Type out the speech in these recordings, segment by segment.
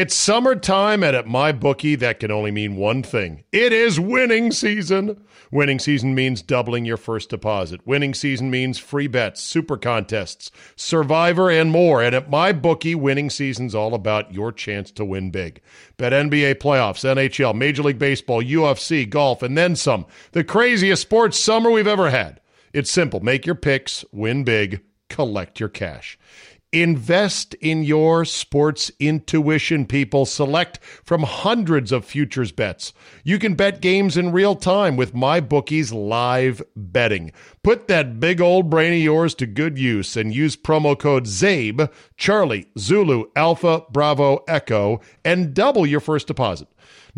It's summertime, and at my bookie, that can only mean one thing it is winning season. Winning season means doubling your first deposit. Winning season means free bets, super contests, survivor, and more. And at my bookie, winning season's all about your chance to win big. Bet NBA playoffs, NHL, Major League Baseball, UFC, golf, and then some. The craziest sports summer we've ever had. It's simple make your picks, win big, collect your cash. Invest in your sports intuition, people. Select from hundreds of futures bets. You can bet games in real time with MyBookie's live betting. Put that big old brain of yours to good use and use promo code CZABE, Charlie, Zulu, Alpha, Bravo, Echo, and double your first deposit.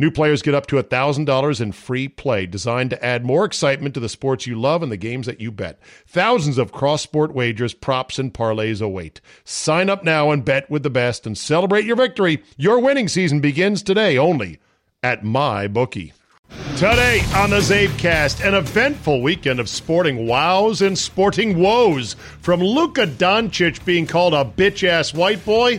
New players get up to $1,000 in free play, designed to add more excitement to the sports you love and the games that you bet. Thousands of cross sport wagers, props, and parlays await. Sign up now and bet with the best and celebrate your victory. Your winning season begins today only at MyBookie. Today on the Czabecast, an eventful weekend of sporting wows and sporting woes. From Luka Doncic being called a bitch ass white boy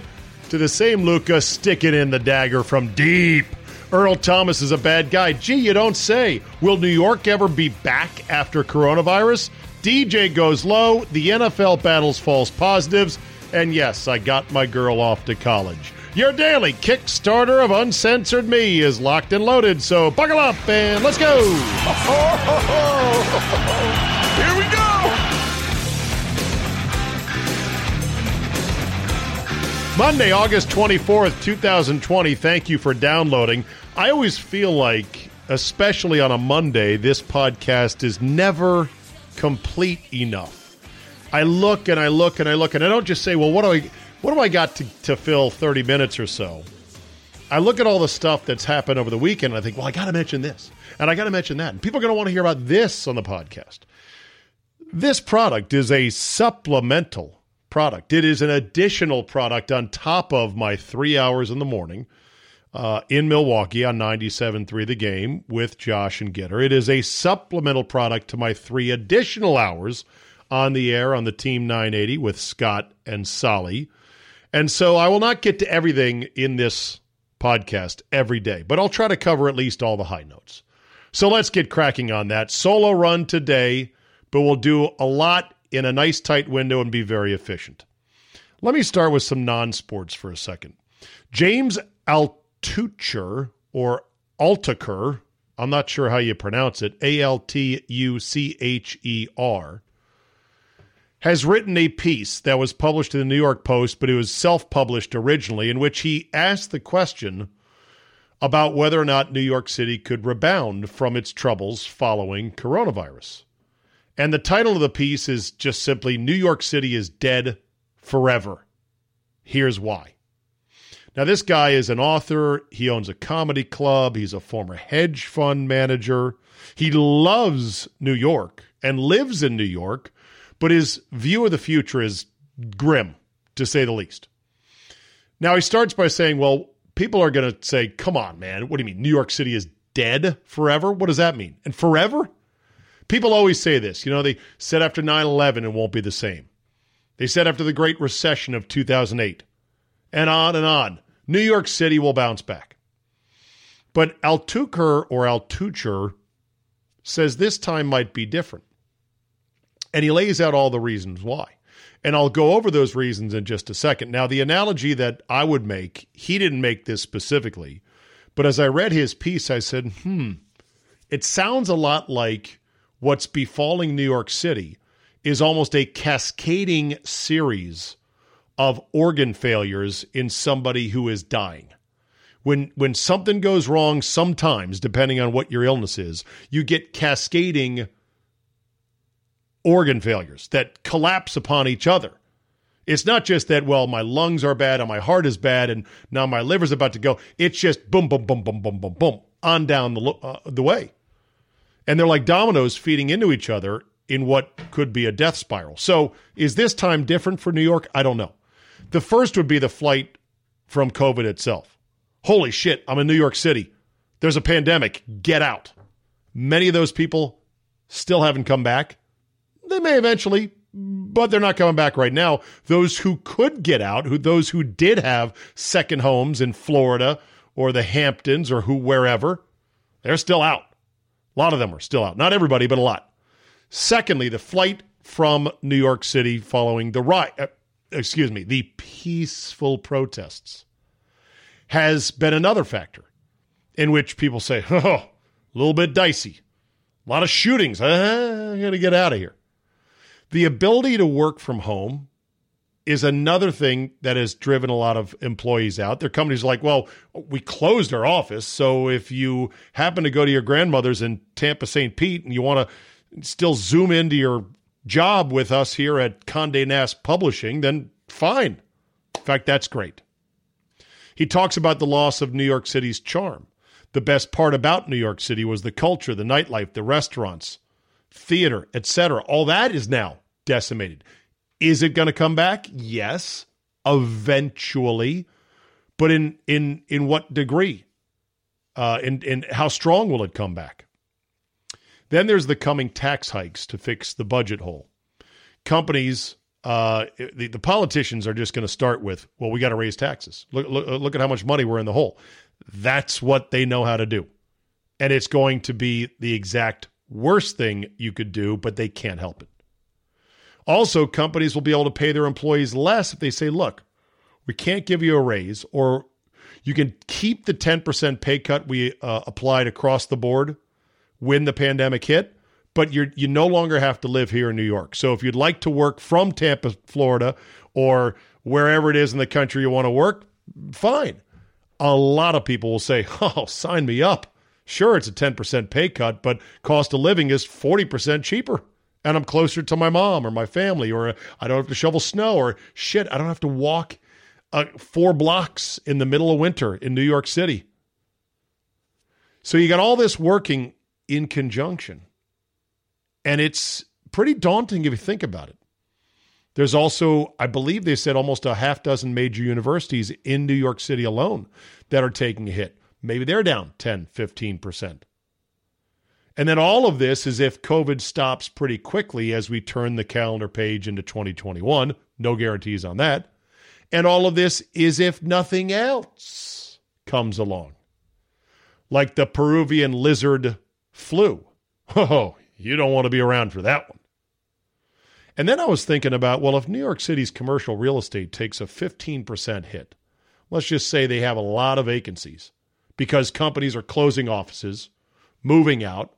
to the same Luka sticking in the dagger from deep. Earl Thomas is a bad guy. Gee, you don't say. Will New York ever be back after coronavirus? DJ goes low. The NFL battles false positives. And yes, I got my girl off to college. Your daily Kickstarter of Uncensored Me is locked and loaded, so buckle up and let's go! Here we go! Monday, August 24th, 2020. Thank you for downloading. I always feel like, especially on a Monday, this podcast is never complete enough. I look and I look and I look and I don't just say, well, what do I what do I got to, to fill 30 minutes or so? I look at all the stuff that's happened over the weekend and I think, well, I got to mention this and I got to mention that. And people are going to want to hear about this on the podcast. This product is a supplemental product. It is an additional product on top of my three hours in the morning uh, in Milwaukee on 97.3 The Game with Josh and Gitter. It is a supplemental product to my three additional hours on the air on the Team 980 with Scott and Solly. And so I will not get to everything in this podcast every day, but I'll try to cover at least all the high notes. So let's get cracking on that. Solo run today, but we'll do a lot in a nice tight window and be very efficient. Let me start with some non sports for a second. James Altucher or Altucher, I'm not sure how you pronounce it, A L T U C H E R, has written a piece that was published in the New York Post, but it was self published originally, in which he asked the question about whether or not New York City could rebound from its troubles following coronavirus. And the title of the piece is just simply New York City is dead forever. Here's why. Now, this guy is an author. He owns a comedy club. He's a former hedge fund manager. He loves New York and lives in New York, but his view of the future is grim, to say the least. Now, he starts by saying, well, people are going to say, come on, man. What do you mean? New York City is dead forever? What does that mean? And forever? People always say this. You know, they said after 9 11 it won't be the same. They said after the Great Recession of 2008, and on and on. New York City will bounce back. But Altucher or Altucher says this time might be different. And he lays out all the reasons why. And I'll go over those reasons in just a second. Now, the analogy that I would make, he didn't make this specifically, but as I read his piece, I said, hmm, it sounds a lot like what's befalling New York City is almost a cascading series of organ failures in somebody who is dying. When when something goes wrong sometimes depending on what your illness is, you get cascading organ failures that collapse upon each other. It's not just that, well, my lungs are bad and my heart is bad and now my liver's about to go. It's just boom, boom, boom, boom, boom, boom, boom, on down the, uh, the way. And they're like dominoes feeding into each other in what could be a death spiral. So is this time different for New York? I don't know. The first would be the flight from COVID itself. Holy shit, I'm in New York City. There's a pandemic. Get out. Many of those people still haven't come back. They may eventually, but they're not coming back right now. Those who could get out, who those who did have second homes in Florida or the Hamptons or who wherever, they're still out. A lot of them are still out. Not everybody, but a lot. Secondly, the flight from New York City following the riot, uh, excuse me, the peaceful protests has been another factor in which people say, oh, a little bit dicey. A lot of shootings. Uh, I got to get out of here. The ability to work from home is another thing that has driven a lot of employees out. Their companies like, well, we closed our office. So if you happen to go to your grandmother's in Tampa St. Pete and you want to still zoom into your job with us here at Conde Nast Publishing, then fine. In fact, that's great. He talks about the loss of New York City's charm. The best part about New York City was the culture, the nightlife, the restaurants, theater, etc. All that is now decimated. Is it going to come back? Yes, eventually. But in in in what degree? Uh, and and how strong will it come back? Then there's the coming tax hikes to fix the budget hole. Companies, uh, the, the politicians are just going to start with, well, we got to raise taxes. Look, look look at how much money we're in the hole. That's what they know how to do, and it's going to be the exact worst thing you could do, but they can't help it. Also, companies will be able to pay their employees less if they say, look, we can't give you a raise, or you can keep the 10% pay cut we uh, applied across the board when the pandemic hit, but you you no longer have to live here in New York. So if you'd like to work from Tampa, Florida, or wherever it is in the country you want to work, fine. A lot of people will say, oh, sign me up. Sure, it's a 10% pay cut, but cost of living is 40% cheaper and I'm closer to my mom or my family, or I don't have to shovel snow, or shit, I don't have to walk uh, four blocks in the middle of winter in New York City. So you got all this working in conjunction. And it's pretty daunting if you think about it. There's also, I believe they said almost a half dozen major universities in New York City alone that are taking a hit. Maybe they're down 10, 15%. And then all of this is if COVID stops pretty quickly as we turn the calendar page into 2021. No guarantees on that. And all of this is if nothing else comes along, like the Peruvian lizard flu. Oh, you don't want to be around for that one. And then I was thinking about well, if New York City's commercial real estate takes a 15% hit, let's just say they have a lot of vacancies because companies are closing offices, moving out,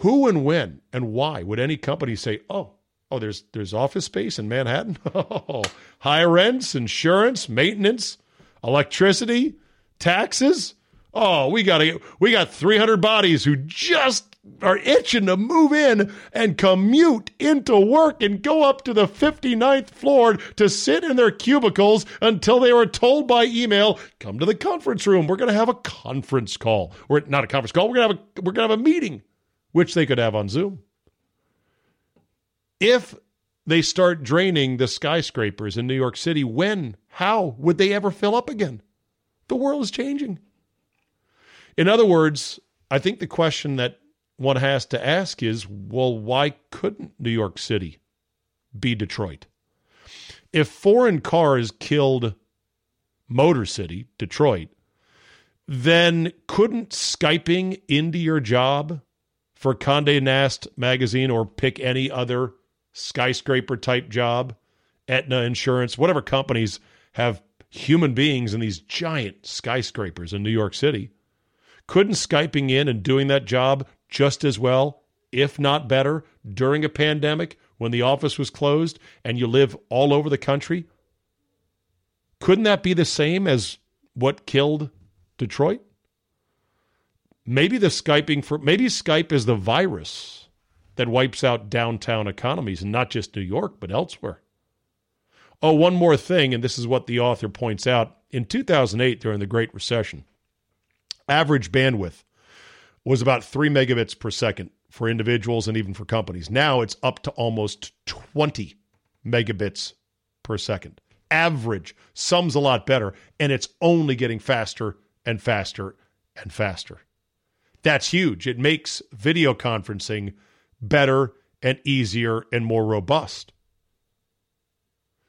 who and when and why would any company say, "Oh, oh, there's there's office space in Manhattan, oh, high rents, insurance, maintenance, electricity, taxes? Oh, we got we got 300 bodies who just are itching to move in and commute into work and go up to the 59th floor to sit in their cubicles until they were told by email, "Come to the conference room. We're going to have a conference call. Or not a conference call. We're going to have a we're going to have a meeting." Which they could have on Zoom. If they start draining the skyscrapers in New York City, when, how would they ever fill up again? The world is changing. In other words, I think the question that one has to ask is well, why couldn't New York City be Detroit? If foreign cars killed Motor City, Detroit, then couldn't Skyping into your job for Conde Nast magazine or pick any other skyscraper type job, Aetna Insurance, whatever companies have human beings in these giant skyscrapers in New York City, couldn't Skyping in and doing that job just as well, if not better, during a pandemic when the office was closed and you live all over the country? Couldn't that be the same as what killed Detroit? Maybe the Skyping for maybe Skype is the virus that wipes out downtown economies and not just New York, but elsewhere. Oh, one more thing, and this is what the author points out. In 2008, during the Great Recession, average bandwidth was about three megabits per second for individuals and even for companies. Now it's up to almost 20 megabits per second. Average sums a lot better, and it's only getting faster and faster and faster. That's huge. It makes video conferencing better and easier and more robust.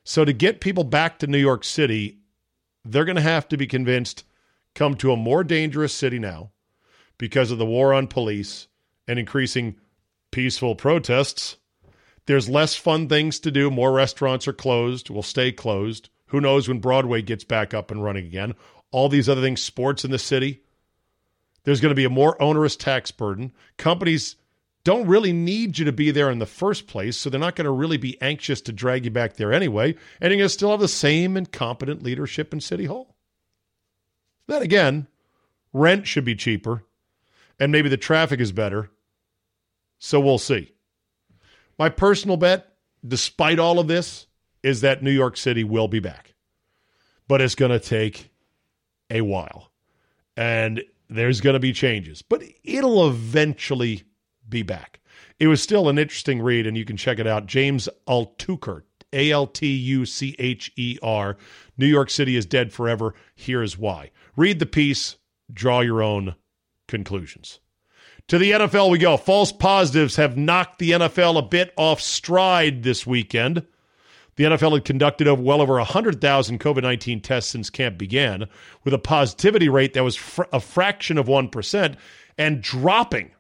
So, to get people back to New York City, they're going to have to be convinced come to a more dangerous city now because of the war on police and increasing peaceful protests. There's less fun things to do. More restaurants are closed, will stay closed. Who knows when Broadway gets back up and running again? All these other things, sports in the city. There's going to be a more onerous tax burden. Companies don't really need you to be there in the first place, so they're not going to really be anxious to drag you back there anyway, and you're going to still have the same incompetent leadership in City Hall. Then again, rent should be cheaper, and maybe the traffic is better, so we'll see. My personal bet, despite all of this, is that New York City will be back, but it's going to take a while, and there's going to be changes, but it'll eventually be back. It was still an interesting read, and you can check it out. James Altucher, A L T U C H E R. New York City is dead forever. Here's why. Read the piece, draw your own conclusions. To the NFL we go. False positives have knocked the NFL a bit off stride this weekend. The NFL had conducted well over 100,000 COVID 19 tests since camp began, with a positivity rate that was fr- a fraction of 1% and dropping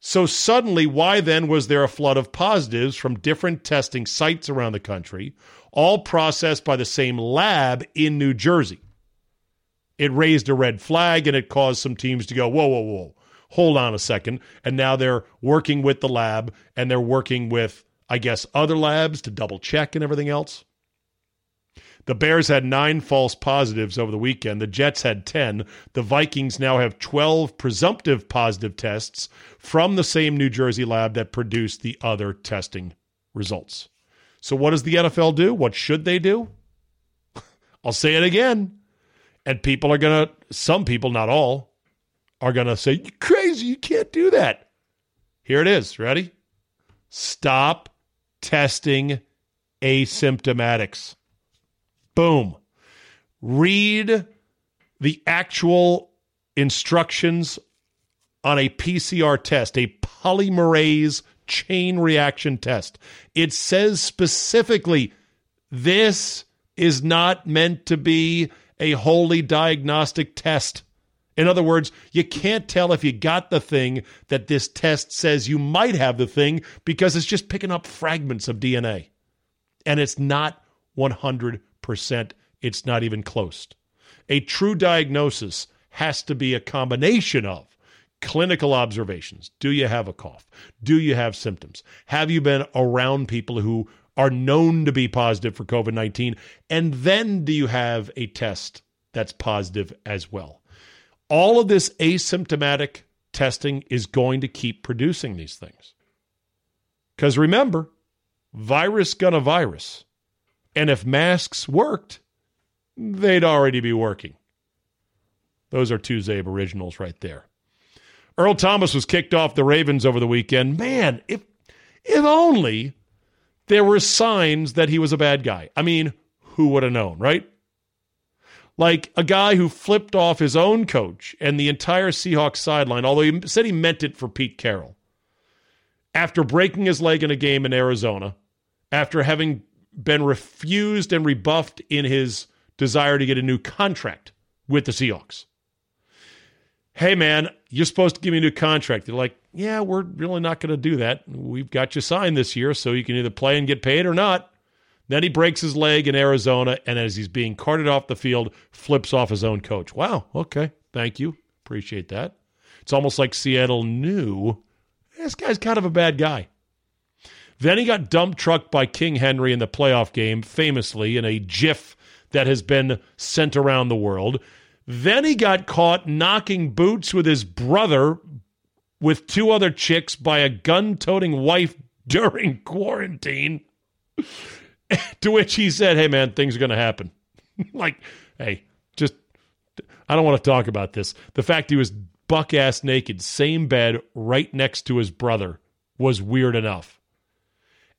so suddenly, why then was there a flood of positives from different testing sites around the country, all processed by the same lab in New Jersey? It raised a red flag and it caused some teams to go, whoa, whoa, whoa, hold on a second. And now they're working with the lab and they're working with, I guess, other labs to double check and everything else. The Bears had nine false positives over the weekend. The Jets had 10. The Vikings now have 12 presumptive positive tests from the same New Jersey lab that produced the other testing results. So, what does the NFL do? What should they do? I'll say it again. And people are going to, some people, not all, are going to say, You're crazy. You can't do that. Here it is. Ready? Stop testing asymptomatics. Boom. Read the actual instructions on a PCR test, a polymerase chain reaction test. It says specifically this is not meant to be a wholly diagnostic test. In other words, you can't tell if you got the thing that this test says you might have the thing because it's just picking up fragments of DNA. And it's not 100 percent it's not even close. A true diagnosis has to be a combination of clinical observations. Do you have a cough? Do you have symptoms? Have you been around people who are known to be positive for COVID 19? And then do you have a test that's positive as well? All of this asymptomatic testing is going to keep producing these things. Because remember, virus gonna virus. And if masks worked, they'd already be working. Those are two Czabe originals right there. Earl Thomas was kicked off the Ravens over the weekend. Man, if if only there were signs that he was a bad guy. I mean, who would have known, right? Like a guy who flipped off his own coach and the entire Seahawks sideline, although he said he meant it for Pete Carroll. After breaking his leg in a game in Arizona, after having been refused and rebuffed in his desire to get a new contract with the Seahawks. hey, man, you're supposed to give me a new contract. They're like, yeah, we're really not going to do that. We've got you signed this year, so you can either play and get paid or not. Then he breaks his leg in Arizona, and as he's being carted off the field, flips off his own coach. Wow, okay, thank you. Appreciate that. It's almost like Seattle knew this guy's kind of a bad guy. Then he got dump trucked by King Henry in the playoff game, famously in a GIF that has been sent around the world. Then he got caught knocking boots with his brother with two other chicks by a gun toting wife during quarantine. to which he said, Hey, man, things are going to happen. like, hey, just, I don't want to talk about this. The fact he was buck ass naked, same bed, right next to his brother, was weird enough.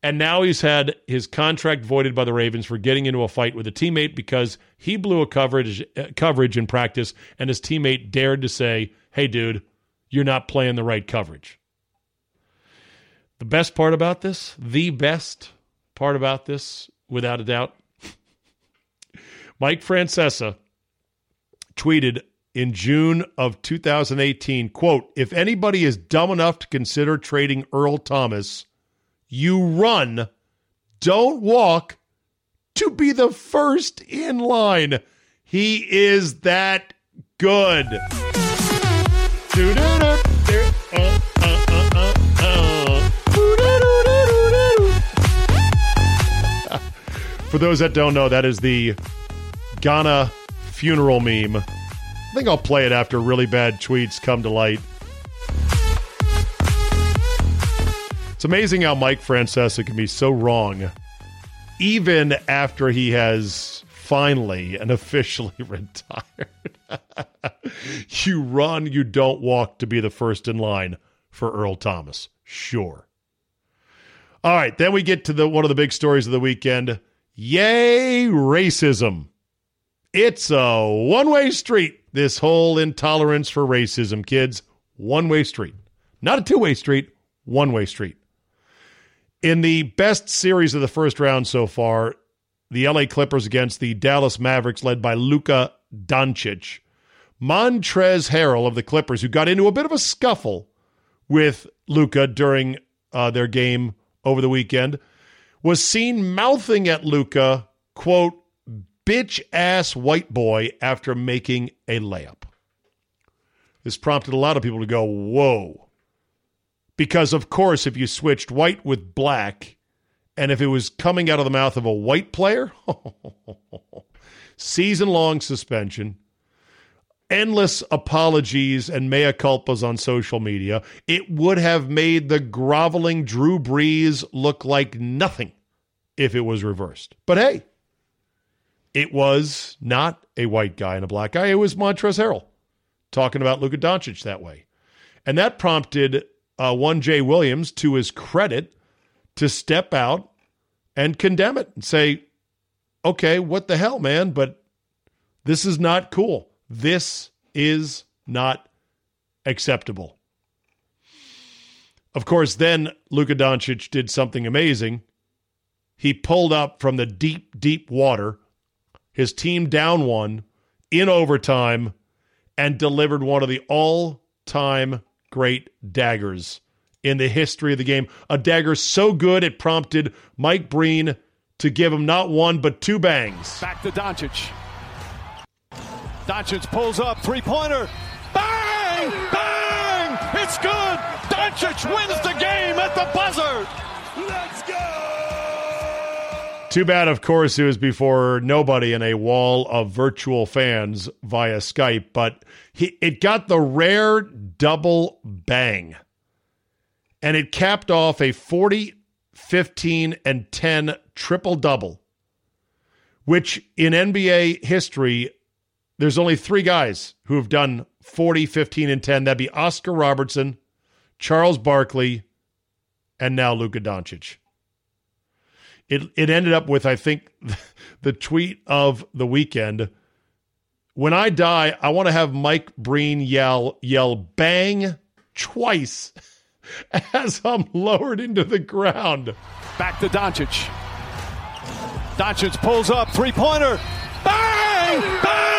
And now he's had his contract voided by the Ravens for getting into a fight with a teammate because he blew a coverage uh, coverage in practice and his teammate dared to say, "Hey dude, you're not playing the right coverage." The best part about this, the best part about this without a doubt, Mike Francesa tweeted in June of 2018, quote, "If anybody is dumb enough to consider trading Earl Thomas, you run, don't walk to be the first in line. He is that good. For those that don't know, that is the Ghana funeral meme. I think I'll play it after really bad tweets come to light. It's amazing how Mike Francesa can be so wrong, even after he has finally and officially retired. you run, you don't walk to be the first in line for Earl Thomas. Sure. All right, then we get to the one of the big stories of the weekend. Yay, racism. It's a one way street, this whole intolerance for racism, kids. One way street. Not a two way street, one way street. In the best series of the first round so far, the LA Clippers against the Dallas Mavericks, led by Luka Doncic. Montrezl Harrell of the Clippers, who got into a bit of a scuffle with Luka during uh, their game over the weekend, was seen mouthing at Luka, quote, bitch ass white boy after making a layup. This prompted a lot of people to go, whoa. Because, of course, if you switched white with black, and if it was coming out of the mouth of a white player, season long suspension, endless apologies and mea culpas on social media, it would have made the groveling Drew Brees look like nothing if it was reversed. But hey, it was not a white guy and a black guy. It was Montrezl Harrell talking about Luka Doncic that way. And that prompted uh, one Jay Williams, to his credit, to step out and condemn it and say, okay, what the hell, man? But this is not cool. This is not acceptable. Of course, then Luka Doncic did something amazing. He pulled up from the deep, deep water, his team down one in overtime, and delivered one of the all time great daggers in the history of the game. A dagger so good it prompted Mike Breen to give him not one but two bangs. Back to Doncic. Doncic pulls up, three pointer. Bang! Bang! It's good! Doncic wins the game at the buzzer! Let's go! Too bad, of course, it was before nobody in a wall of virtual fans via Skype, but he, it got the rare double bang. And it capped off a 40, 15, and 10 triple double, which in NBA history, there's only three guys who have done 40, 15, and 10. That'd be Oscar Robertson, Charles Barkley, and now Luka Doncic. It, it ended up with, I think, the tweet of the weekend. When I die, I want to have Mike Breen yell, yell bang twice as I'm lowered into the ground. Back to Doncic. Doncic pulls up, three pointer. Bang! Bang!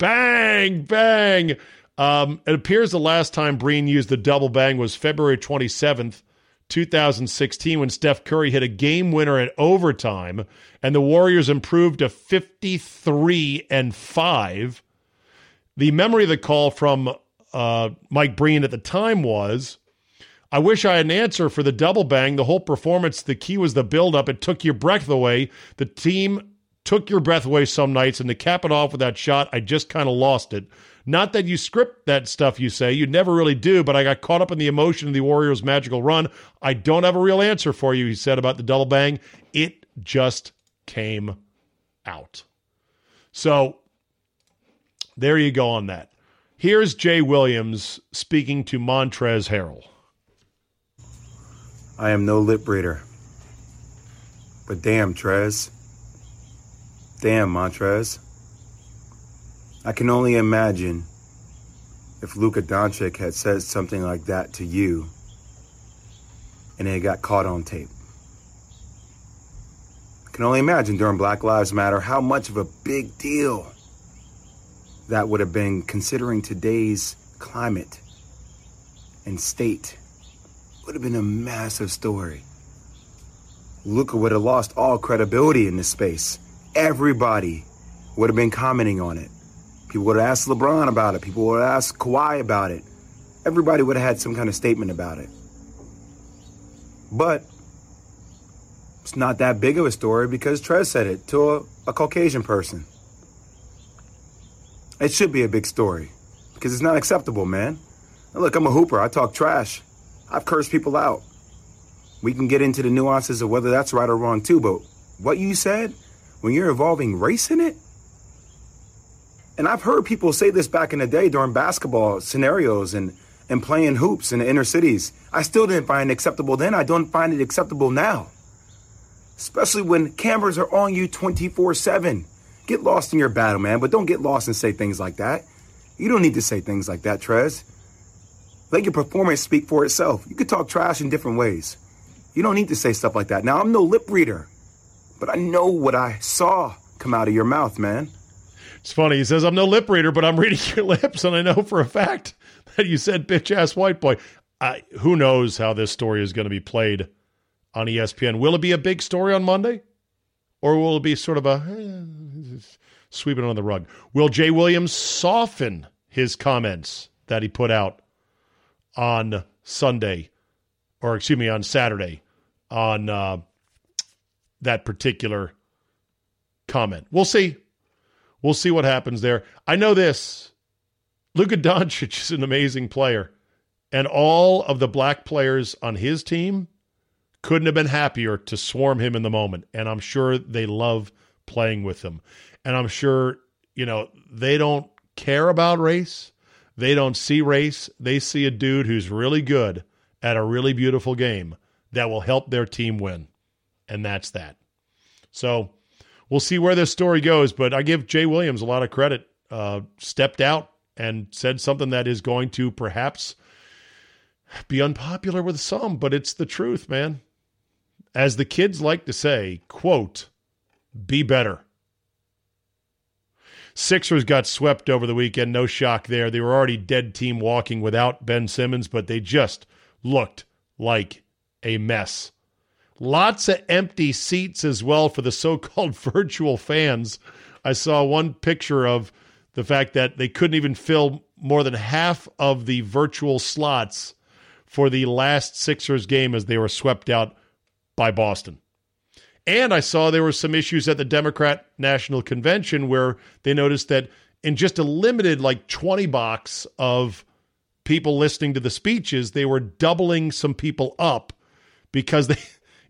Bang, bang. Um, it appears the last time Breen used the double bang was February 27th, 2016, when Steph Curry hit a game winner in overtime and the Warriors improved to 53 and 5. The memory of the call from uh, Mike Breen at the time was I wish I had an answer for the double bang. The whole performance, the key was the buildup. It took your breath away. The team took your breath away some nights, and to cap it off with that shot, I just kind of lost it. Not that you script that stuff you say, you never really do, but I got caught up in the emotion of the Warriors' magical run. I don't have a real answer for you, he said about the double bang. It just came out. So there you go on that. Here's Jay Williams speaking to Montrez Harrell. I am no lip reader. But damn, Trez. Damn, Montrez. I can only imagine if Luka Doncic had said something like that to you and it got caught on tape. I can only imagine during Black Lives Matter how much of a big deal that would have been considering today's climate and state. Would have been a massive story. Luka would have lost all credibility in this space everybody would have been commenting on it. People would have asked LeBron about it. People would have asked Kawhi about it. Everybody would have had some kind of statement about it. But it's not that big of a story because Trez said it to a, a Caucasian person. It should be a big story because it's not acceptable, man. look, I'm a hooper. I talk trash. I've cursed people out. We can get into the nuances of whether that's right or wrong too, but what you said when you're involving race in it? And I've heard people say this back in the day during basketball scenarios and, and playing hoops in the inner cities. I still didn't find it acceptable then. I don't find it acceptable now. Especially when cameras are on you 24 7. Get lost in your battle, man, but don't get lost and say things like that. You don't need to say things like that, Trez. Let your performance speak for itself. You could talk trash in different ways. You don't need to say stuff like that. Now, I'm no lip reader. But I know what I saw come out of your mouth, man. It's funny. He says, I'm no lip reader, but I'm reading your lips, and I know for a fact that you said bitch ass white boy. I, who knows how this story is going to be played on ESPN? Will it be a big story on Monday? Or will it be sort of a eh, sweeping on the rug? Will Jay Williams soften his comments that he put out on Sunday, or excuse me, on Saturday on uh, that particular comment. We'll see. We'll see what happens there. I know this. Luka Doncic is an amazing player, and all of the black players on his team couldn't have been happier to swarm him in the moment. And I'm sure they love playing with him. And I'm sure, you know, they don't care about race. They don't see race. They see a dude who's really good at a really beautiful game that will help their team win and that's that. So we'll see where this story goes, but I give Jay Williams a lot of credit. Uh, stepped out and said something that is going to perhaps be unpopular with some, but it's the truth, man. As the kids like to say, quote, be better. Sixers got swept over the weekend. No shock there. They were already dead team walking without Ben Simmons, but they just looked like a mess. Lots of empty seats as well for the so called virtual fans. I saw one picture of the fact that they couldn't even fill more than half of the virtual slots for the last Sixers game as they were swept out by Boston. And I saw there were some issues at the Democrat National Convention where they noticed that in just a limited, like 20 box of people listening to the speeches, they were doubling some people up because they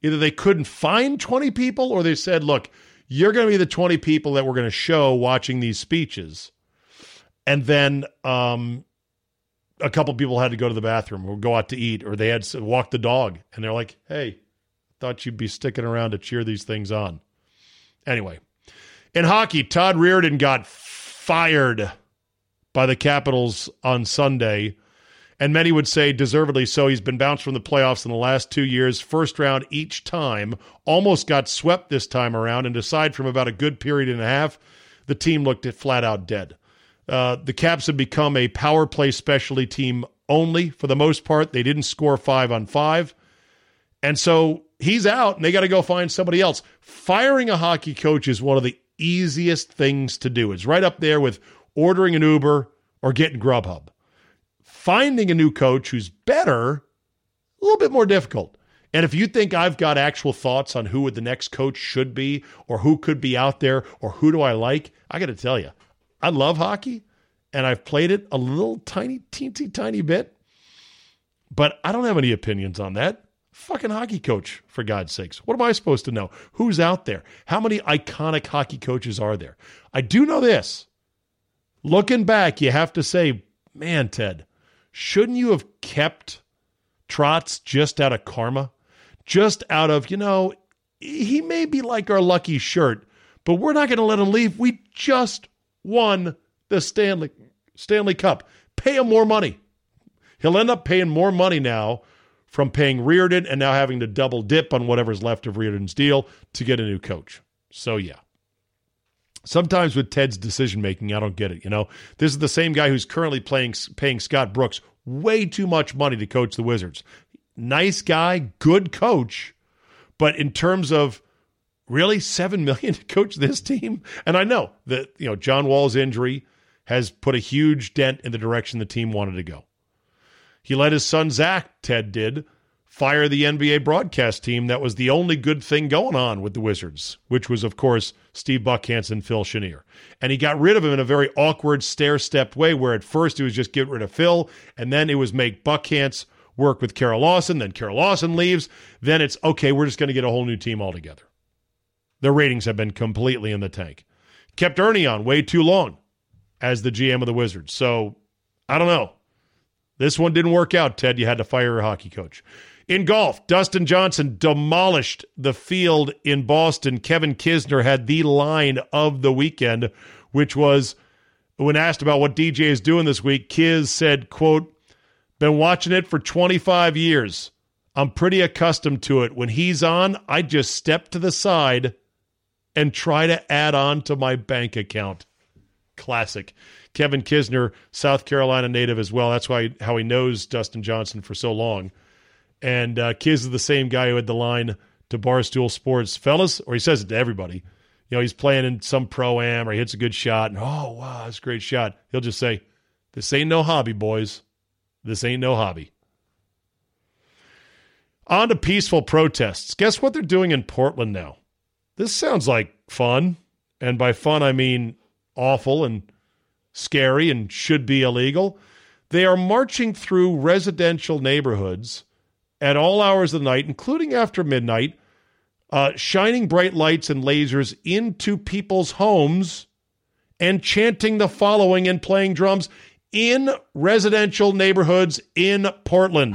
either they couldn't find 20 people or they said, look, you're going to be the 20 people that we're going to show watching these speeches. And then um, a couple people had to go to the bathroom or go out to eat or they had to walk the dog. And they're like, hey, thought you'd be sticking around to cheer these things on. Anyway, in hockey, Todd Reirden got fired by the Capitals on Sunday and many would say deservedly so. He's been bounced from the playoffs in the last two years, first round each time, almost got swept this time around, and aside from about a good period and a half, the team looked flat out dead. Uh, the Caps have become a power play specialty team only for the most part. They didn't score five on five. And so he's out, and they got to go find somebody else. Firing a hockey coach is one of the easiest things to do. It's right up there with ordering an Uber or getting Grubhub finding a new coach who's better, a little bit more difficult. And if you think I've got actual thoughts on who the next coach should be or who could be out there or who do I like, I got to tell you, I love hockey and I've played it a little tiny, teensy tiny bit, but I don't have any opinions on that. Fucking hockey coach, for God's sakes. What am I supposed to know? Who's out there? How many iconic hockey coaches are there? I do know this. Looking back, you have to say, man, Ted, shouldn't you have kept Trotz just out of karma? Just out of, you know, he may be like our lucky shirt, but we're not going to let him leave. We just won the Stanley Stanley Cup. Pay him more money. He'll end up paying more money now from paying Reirden and now having to double dip on whatever's left of Reirden's deal to get a new coach. So yeah. Sometimes with Ted's decision making, I don't get it. You know, this is the same guy who's currently playing paying Scott Brooks way too much money to coach the Wizards. Nice guy, good coach, but in terms of really seven million to coach this team, and I know that you know John Wall's injury has put a huge dent in the direction the team wanted to go. He let his son Zach, Ted did, fire the NBA broadcast team that was the only good thing going on with the Wizards, which was, of course, Steve Buckhantz and Phil Chenier. And he got rid of him in a very awkward stair step way where at first it was just get rid of Phil, and then it was make Buckhantz work with Kara Lawson, then Kara Lawson leaves, then it's okay, we're just going to get a whole new team altogether. Their ratings have been completely in the tank. Kept Ernie on way too long as the GM of the Wizards. So I don't know. This one didn't work out, Ted. You had to fire a hockey coach. In golf, Dustin Johnson demolished the field in Boston. Kevin Kisner had the line of the weekend, which was when asked about what DJ is doing this week, Kiz said, quote, been watching it for 25 years. I'm pretty accustomed to it. When he's on, I just step to the side and try to add on to my bank account. Classic. Kevin Kisner, South Carolina native as well. That's why how he knows Dustin Johnson for so long. And uh, Kiz is the same guy who had the line to Barstool Sports, fellas, or he says it to everybody. You know, he's playing in some pro am or he hits a good shot, and oh wow, that's a great shot. He'll just say, "This ain't no hobby, boys. This ain't no hobby." On to peaceful protests. Guess what they're doing in Portland now? This sounds like fun, and by fun I mean awful and scary and should be illegal. They are marching through residential neighborhoods at all hours of the night, including after midnight, uh, shining bright lights and lasers into people's homes and chanting the following and playing drums in residential neighborhoods in Portland.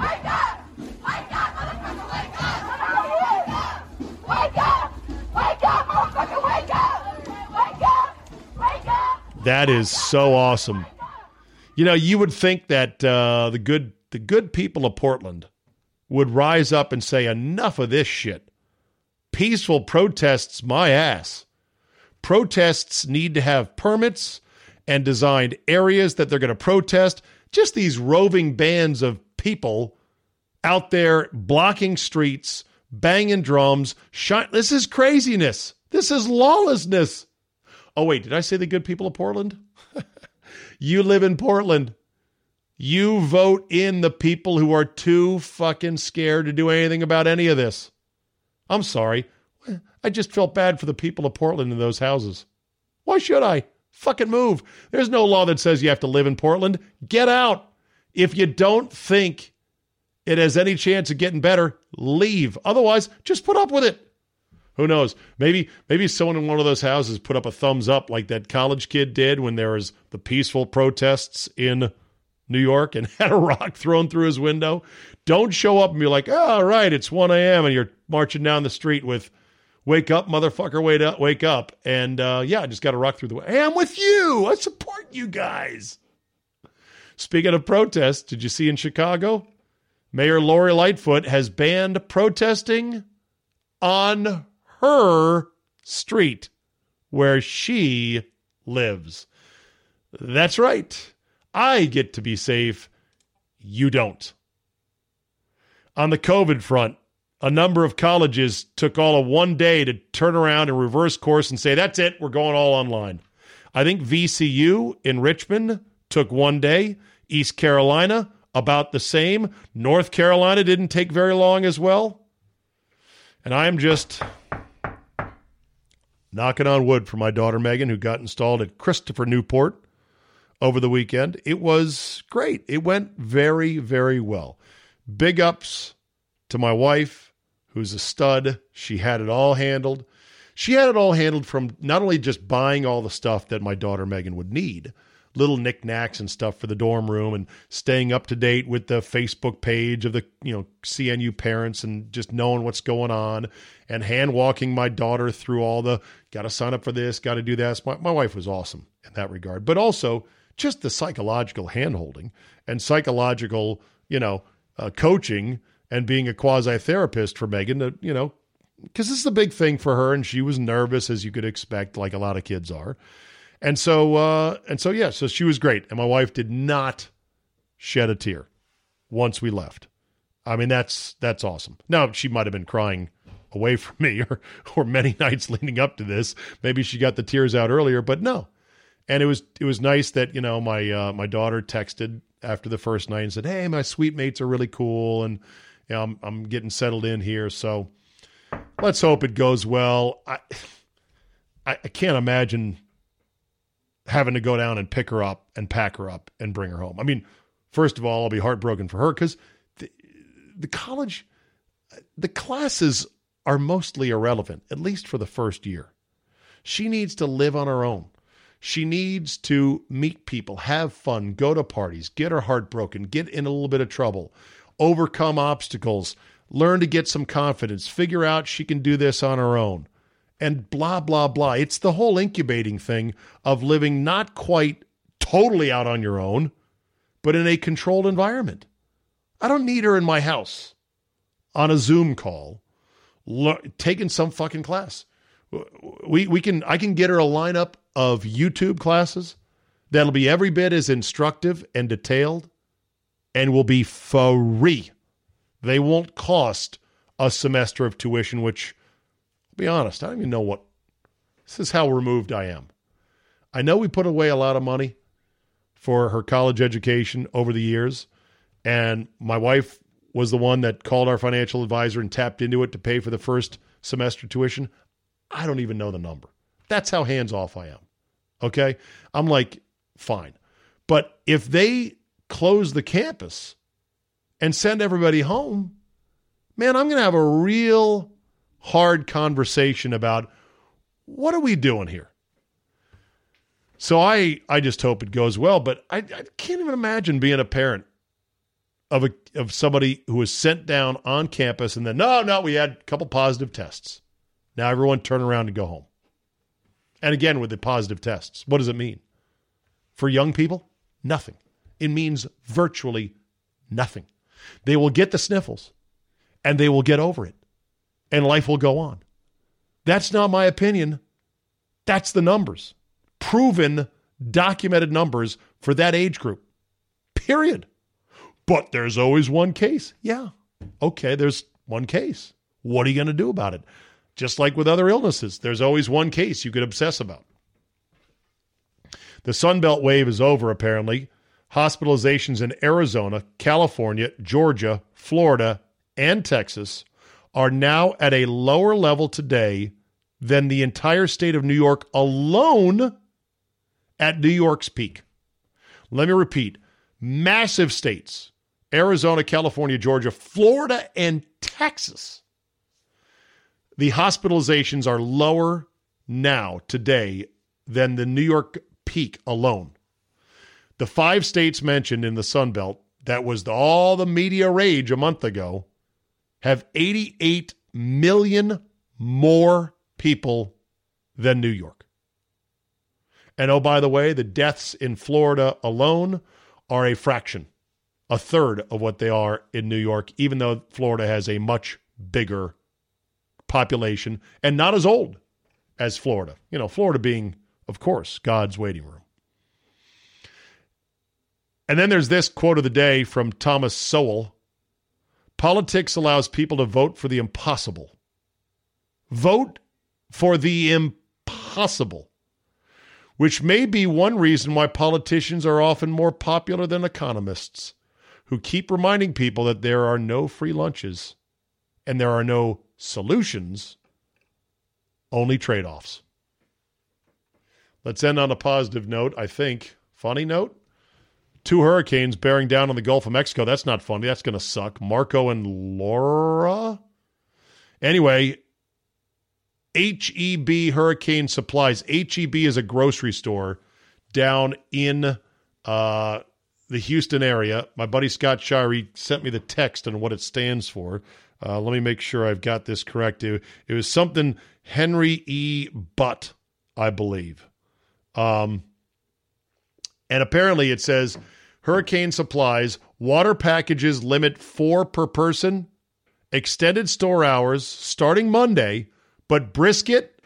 That is so awesome. You know, you would think that uh, the good the good people of Portland would rise up and say, enough of this shit. Peaceful protests, my ass. Protests need to have permits and designed areas that they're going to protest. Just these roving bands of people out there blocking streets, banging drums. This is craziness. This is lawlessness. Oh, wait, did I say the good people of Portland? you live in Portland. You vote in the people who are too fucking scared to do anything about any of this. I'm sorry. I just felt bad for the people of Portland in those houses. Why should I? Fucking move. There's no law that says you have to live in Portland. Get out. If you don't think it has any chance of getting better, leave. Otherwise, just put up with it. Who knows? Maybe maybe someone in one of those houses put up a thumbs up like that college kid did when there was the peaceful protests in New York and had a rock thrown through his window. Don't show up and be like, oh, all right, it's 1 a.m. and you're marching down the street with, wake up, motherfucker, wake up, wake up. And uh, yeah, I just got a rock through the window. Hey, I'm with you. I support you guys. Speaking of protests, did you see in Chicago? Mayor Lori Lightfoot has banned protesting on her street where she lives. That's right. I get to be safe. You don't. On the COVID front, a number of colleges took all of one day to turn around and reverse course and say, that's it, we're going all online. I think VCU in Richmond took one day, East Carolina about the same. North Carolina didn't take very long as well. And I'm just knocking on wood for my daughter Megan, who got installed at Christopher Newport over the weekend. It was great. It went very, very well. Big ups to my wife, who's a stud. She had it all handled. She had it all handled from not only just buying all the stuff that my daughter Megan would need, little knickknacks and stuff for the dorm room and staying up to date with the Facebook page of the, you know, CNU parents and just knowing what's going on and hand walking my daughter through all the got to sign up for this, got to do this. My, my wife was awesome in that regard, but also just the psychological handholding and psychological, you know, uh, coaching and being a quasi therapist for Megan to, you know, because this is a big thing for her, and she was nervous as you could expect, like a lot of kids are. And so, uh, and so, yeah, so she was great, and my wife did not shed a tear once we left. I mean, that's that's awesome. Now she might have been crying away from me, or or many nights leading up to this. Maybe she got the tears out earlier, but no, and it was it was nice that you know my uh, my daughter texted after the first night and said, "Hey, my suite mates are really cool, and you know, I'm I'm getting settled in here." So let's hope it goes well. I I, I can't imagine having to go down and pick her up and pack her up and bring her home. I mean, first of all, I'll be heartbroken for her because the, the college, the classes are mostly irrelevant, at least for the first year. She needs to live on her own. She needs to meet people, have fun, go to parties, get her heart broken, get in a little bit of trouble, overcome obstacles, learn to get some confidence, figure out she can do this on her own, and blah, blah, blah. It's the whole incubating thing of living not quite totally out on your own, but in a controlled environment. I don't need her in my house on a Zoom call, taking some fucking class. We, we can I can get her a lineup of YouTube classes that'll be every bit as instructive and detailed and will be free. They won't cost a semester of tuition, which, I'll be honest, I don't even know what. This is how removed I am. I know we put away a lot of money for her college education over the years, and my wife was the one that called our financial advisor and tapped into it to pay for the first semester tuition. I don't even know the number. That's how hands off I am. Okay. I'm like, fine. But if they close the campus and send everybody home, man, I'm going to have a real hard conversation about what are we doing here? So I, I just hope it goes well, but I, I can't even imagine being a parent of a of somebody who was sent down on campus and then no, no, we had a couple positive tests. Now everyone turn around and go home. And again, with the positive tests, what does it mean? For young people, nothing. It means virtually nothing. They will get the sniffles and they will get over it, and life will go on. That's not my opinion. That's the numbers. Proven, documented numbers for that age group. Period. But there's always one case. Yeah. Okay, there's one case. What are you going to do about it? Just like with other illnesses, there's always one case you could obsess about. The Sunbelt wave is over, apparently. Hospitalizations in Arizona, California, Georgia, Florida, and Texas are now at a lower level today than the entire state of New York alone at New York's peak. Let me repeat massive states Arizona, California, Georgia, Florida, and Texas. The hospitalizations are lower now, today, than the New York peak alone. The five states mentioned in the Sun Belt, that was the, all the media rage a month ago, have 88 million more people than New York. And oh, by the way, the deaths in Florida alone are a fraction, a third of what they are in New York, even though Florida has a much bigger population and not as old as Florida. You know, Florida being, of course, God's waiting room. And then there's this quote of the day from Thomas Sowell Politics allows people to vote for the impossible. Vote for the impossible, which may be one reason why politicians are often more popular than economists, who keep reminding people that there are no free lunches and there are no solutions, only trade offs. Let's end on a positive note, I think. Funny note? Two hurricanes bearing down on the Gulf of Mexico. That's not funny. That's going to suck. Marco and Laura? Anyway, HEB Hurricane Supplies. HEB is a grocery store down in uh, the Houston area. My buddy Scott Shirey sent me the text and what it stands for. Uh, let me make sure I've got this correct. It, it was something Henry E. Butt, I believe. Um, and apparently it says hurricane supplies, water packages limit four per person, extended store hours starting Monday, but brisket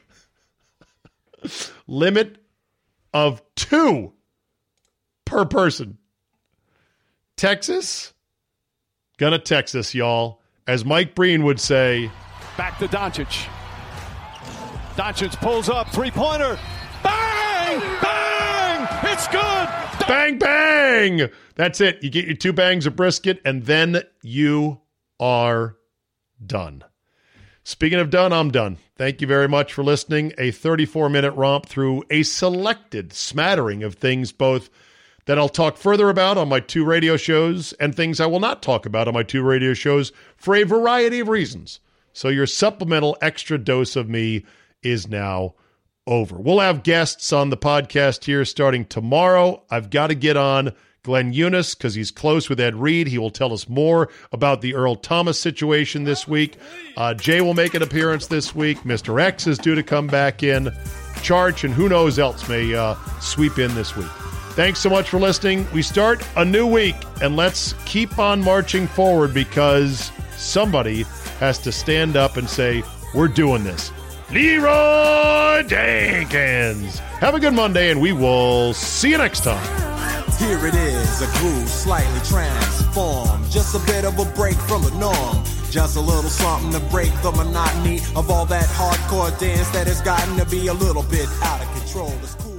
limit of two per person. Texas, gonna Texas, y'all. As Mike Breen would say, back to Doncic. Doncic pulls up, three pointer. Bang! Bang! It's good! Bang, bang! That's it. You get your two bangs of brisket, and then you are done. Speaking of done, I'm done. Thank you very much for listening. A 34 minute romp through a selected smattering of things, both that I'll talk further about on my two radio shows and things I will not talk about on my two radio shows for a variety of reasons. So your supplemental extra dose of me is now over. We'll have guests on the podcast here starting tomorrow. I've got to get on Glenn Eunice because he's close with Ed Reed. He will tell us more about the Earl Thomas situation this week. Uh, Jay will make an appearance this week. Mr. X is due to come back in. Charch and who knows else may uh, sweep in this week. Thanks so much for listening. We start a new week, and let's keep on marching forward because somebody has to stand up and say, We're doing this. Leeroy Jenkins. Have a good Monday, and we will see you next time. Here it is, a groove slightly transformed. Just a bit of a break from the norm. Just a little something to break the monotony of all that hardcore dance that has gotten to be a little bit out of control. It's cool.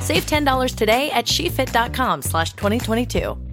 Save $10 today at shefit.com slash 2022.